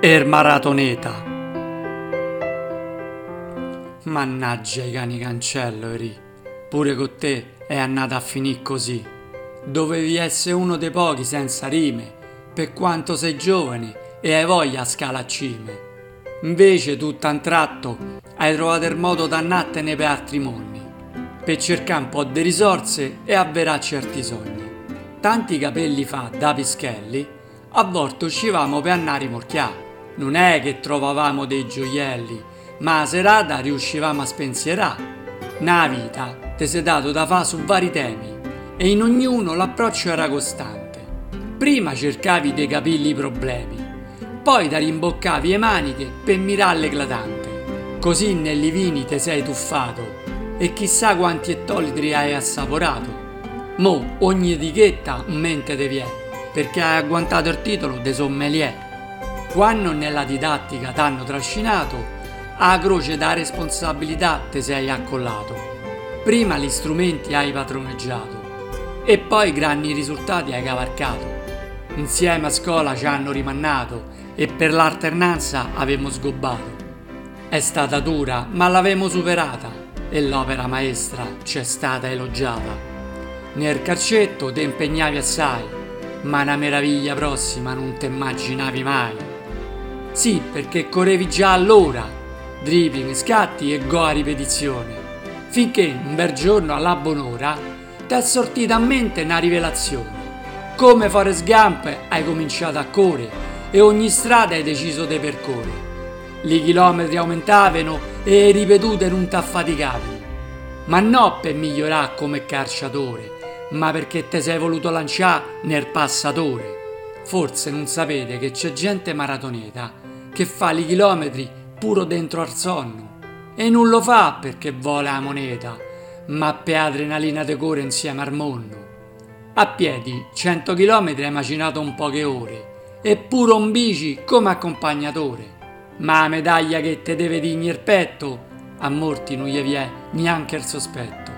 Er maratoneta. Mannaggia i cani cancello, Eri. Pure con te è andata a finire così. Dovevi essere uno dei pochi senza rime, per quanto sei giovane e hai voglia a scala cime. Invece, tutto a un tratto, hai trovato il modo d'annattene per altri mondi, per cercare un po' di risorse e avverare certi sogni. Tanti capelli fa da pischelli, a volte uscivamo per andare a rimorchiare non è che trovavamo dei gioielli, ma a serata riuscivamo a spensierare. Na vita ti sei dato da fa su vari temi e in ognuno l'approccio era costante. Prima cercavi dei capilli problemi, poi da rimboccavi le maniche per mirare l'eclatante. Così negli vini te sei tuffato e chissà quanti ettolitri hai assaporato. Mo ogni etichetta mente te vi è, perché hai agguantato il titolo de sommelier quando nella didattica t'hanno trascinato, a croce da responsabilità te sei accollato. Prima gli strumenti hai padroneggiato e poi grandi risultati hai cavalcato. Insieme a scuola ci hanno rimannato e per l'alternanza avevamo sgobbato. È stata dura, ma l'avevamo superata e l'opera maestra c'è stata elogiata. Nel carcetto ti impegnavi assai, ma una meraviglia prossima non ti immaginavi mai. Sì, perché correvi già allora, dribbling, scatti e go a ripetizione, finché un bel giorno alla buon'ora ti è sortita a mente una rivelazione. Come Forrest Gump hai cominciato a correre e ogni strada hai deciso di percorrere. I chilometri aumentavano e le ripetute non ti affaticavi. Ma non per migliorare come calciatore, ma perché ti sei voluto lanciare nel passatore. Forse non sapete che c'è gente maratoneta che fa i chilometri puro dentro al sonno. E non lo fa perché vuole la moneta, ma per adrenalina de core insieme al mondo. A piedi, 100 km hai macinato un poche ore, e pure un bici come accompagnatore. Ma la medaglia che te deve digni il petto, a molti non gli viene neanche il sospetto.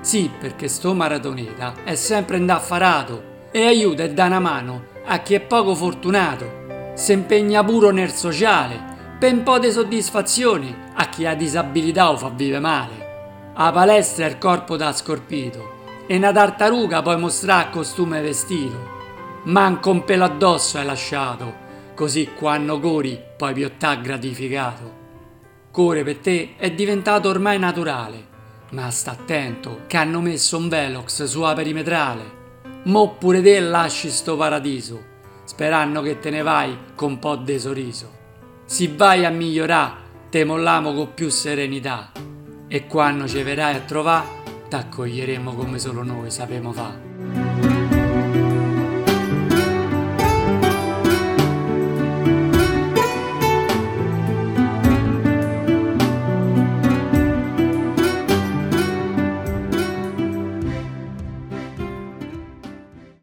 Sì, perché sto maratoneta è sempre indaffarato e aiuta e dà una mano a chi è poco fortunato si impegna pure nel sociale, per un po' di soddisfazione a chi ha disabilità o fa vive male. A palestra è il corpo da scorpito e una tartaruga puoi mostrare costume e vestito. Manco un pelo addosso hai lasciato, così quando cori poi piottà gratificato. Core per te è diventato ormai naturale, ma sta attento che hanno messo un velox sulla perimetrale. Mo pure te lasci sto paradiso sperando che te ne vai con po' di sorriso. Si vai a migliorare, te mollamo con più serenità e quando ci verrai a trovare, t'accoglieremo come solo noi sappiamo fare.